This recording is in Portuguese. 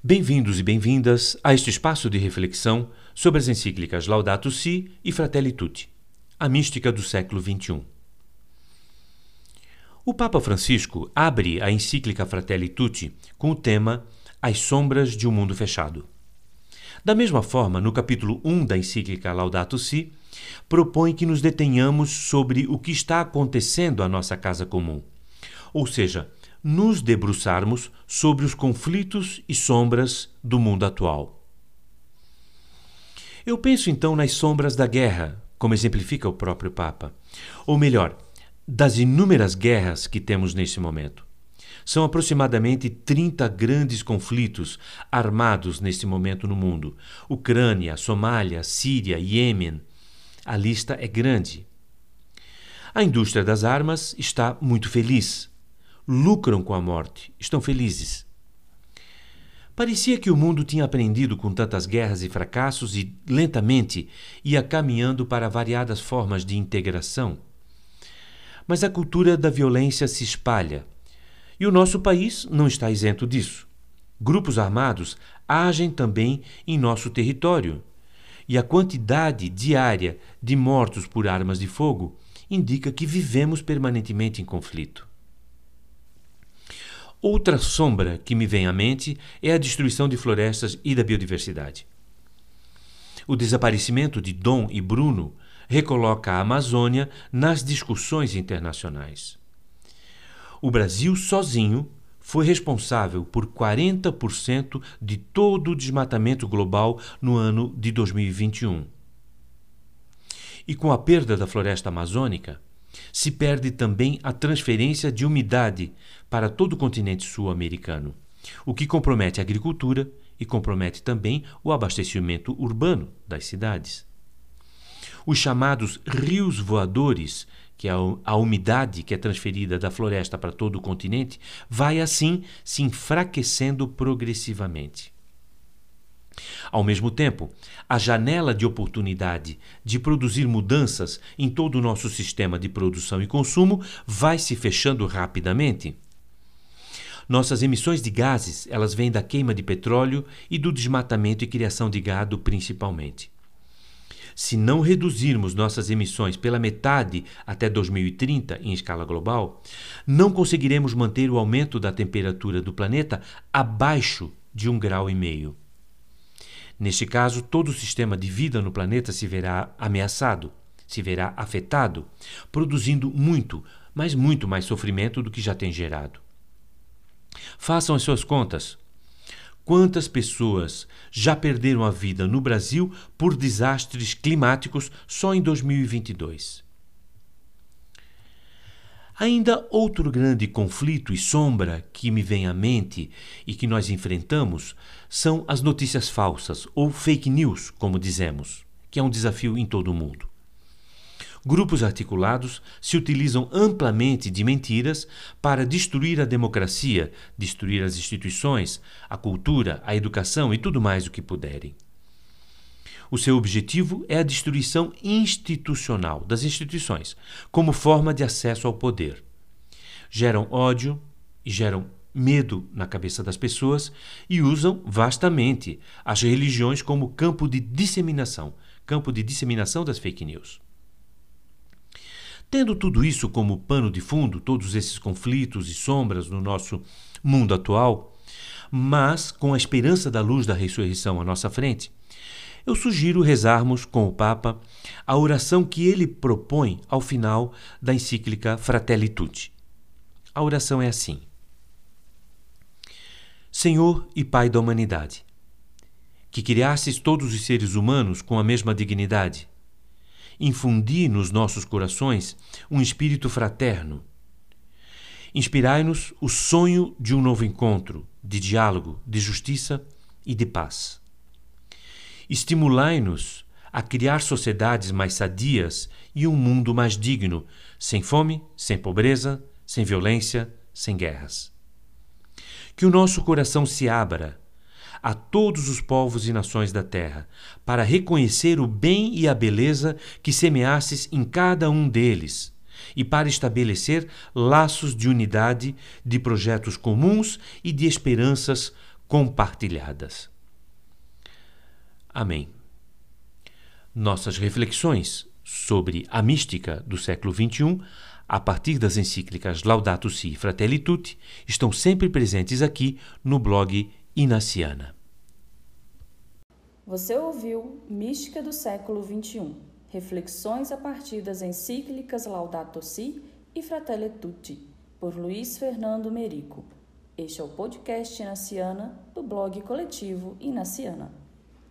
Bem-vindos e bem-vindas a este espaço de reflexão sobre as encíclicas Laudato Si e Fratelli Tutti, a mística do século XXI. O Papa Francisco abre a encíclica Fratelli Tutti com o tema As Sombras de um Mundo Fechado. Da mesma forma, no capítulo 1 da encíclica Laudato Si, propõe que nos detenhamos sobre o que está acontecendo à nossa casa comum, ou seja, nos debruçarmos sobre os conflitos e sombras do mundo atual. Eu penso então nas sombras da guerra, como exemplifica o próprio Papa, ou melhor, das inúmeras guerras que temos neste momento. São aproximadamente 30 grandes conflitos armados neste momento no mundo: Ucrânia, Somália, Síria, Iêmen. A lista é grande. A indústria das armas está muito feliz lucram com a morte, estão felizes. Parecia que o mundo tinha aprendido com tantas guerras e fracassos e, lentamente, ia caminhando para variadas formas de integração. Mas a cultura da violência se espalha. E o nosso país não está isento disso. Grupos armados agem também em nosso território. E a quantidade diária de mortos por armas de fogo indica que vivemos permanentemente em conflito. Outra sombra que me vem à mente é a destruição de florestas e da biodiversidade. O desaparecimento de Dom e Bruno recoloca a Amazônia nas discussões internacionais. O Brasil sozinho foi responsável por 40% de todo o desmatamento global no ano de 2021. E com a perda da floresta amazônica, se perde também a transferência de umidade para todo o continente sul-americano, o que compromete a agricultura e compromete também o abastecimento urbano das cidades. Os chamados rios voadores, que é a umidade que é transferida da floresta para todo o continente, vai assim se enfraquecendo progressivamente. Ao mesmo tempo, a janela de oportunidade de produzir mudanças em todo o nosso sistema de produção e consumo vai se fechando rapidamente. Nossas emissões de gases, elas vêm da queima de petróleo e do desmatamento e criação de gado principalmente. Se não reduzirmos nossas emissões pela metade até 2030 em escala global, não conseguiremos manter o aumento da temperatura do planeta abaixo de um grau e meio. Neste caso, todo o sistema de vida no planeta se verá ameaçado, se verá afetado, produzindo muito, mas muito mais sofrimento do que já tem gerado. Façam as suas contas. Quantas pessoas já perderam a vida no Brasil por desastres climáticos só em 2022? Ainda outro grande conflito e sombra que me vem à mente e que nós enfrentamos são as notícias falsas, ou fake news, como dizemos, que é um desafio em todo o mundo. Grupos articulados se utilizam amplamente de mentiras para destruir a democracia, destruir as instituições, a cultura, a educação e tudo mais o que puderem. O seu objetivo é a destruição institucional das instituições, como forma de acesso ao poder. Geram ódio e geram medo na cabeça das pessoas e usam vastamente as religiões como campo de disseminação campo de disseminação das fake news. Tendo tudo isso como pano de fundo, todos esses conflitos e sombras no nosso mundo atual, mas com a esperança da luz da ressurreição à nossa frente, eu sugiro rezarmos com o Papa a oração que ele propõe ao final da encíclica Fratelli Tutti. A oração é assim: Senhor e Pai da humanidade, que criastes todos os seres humanos com a mesma dignidade, infundi nos nossos corações um espírito fraterno. Inspirai-nos o sonho de um novo encontro, de diálogo, de justiça e de paz. Estimulai-nos a criar sociedades mais sadias e um mundo mais digno, sem fome, sem pobreza, sem violência, sem guerras. Que o nosso coração se abra a todos os povos e nações da terra, para reconhecer o bem e a beleza que semeastes em cada um deles, e para estabelecer laços de unidade, de projetos comuns e de esperanças compartilhadas. Amém. Nossas reflexões sobre a mística do século XXI, a partir das encíclicas Laudato Si e Fratelli Tutti, estão sempre presentes aqui no blog Inaciana. Você ouviu Mística do século XXI, reflexões a partir das encíclicas Laudato Si e Fratelli Tutti, por Luiz Fernando Merico. Este é o podcast Inaciana do blog coletivo Inaciana.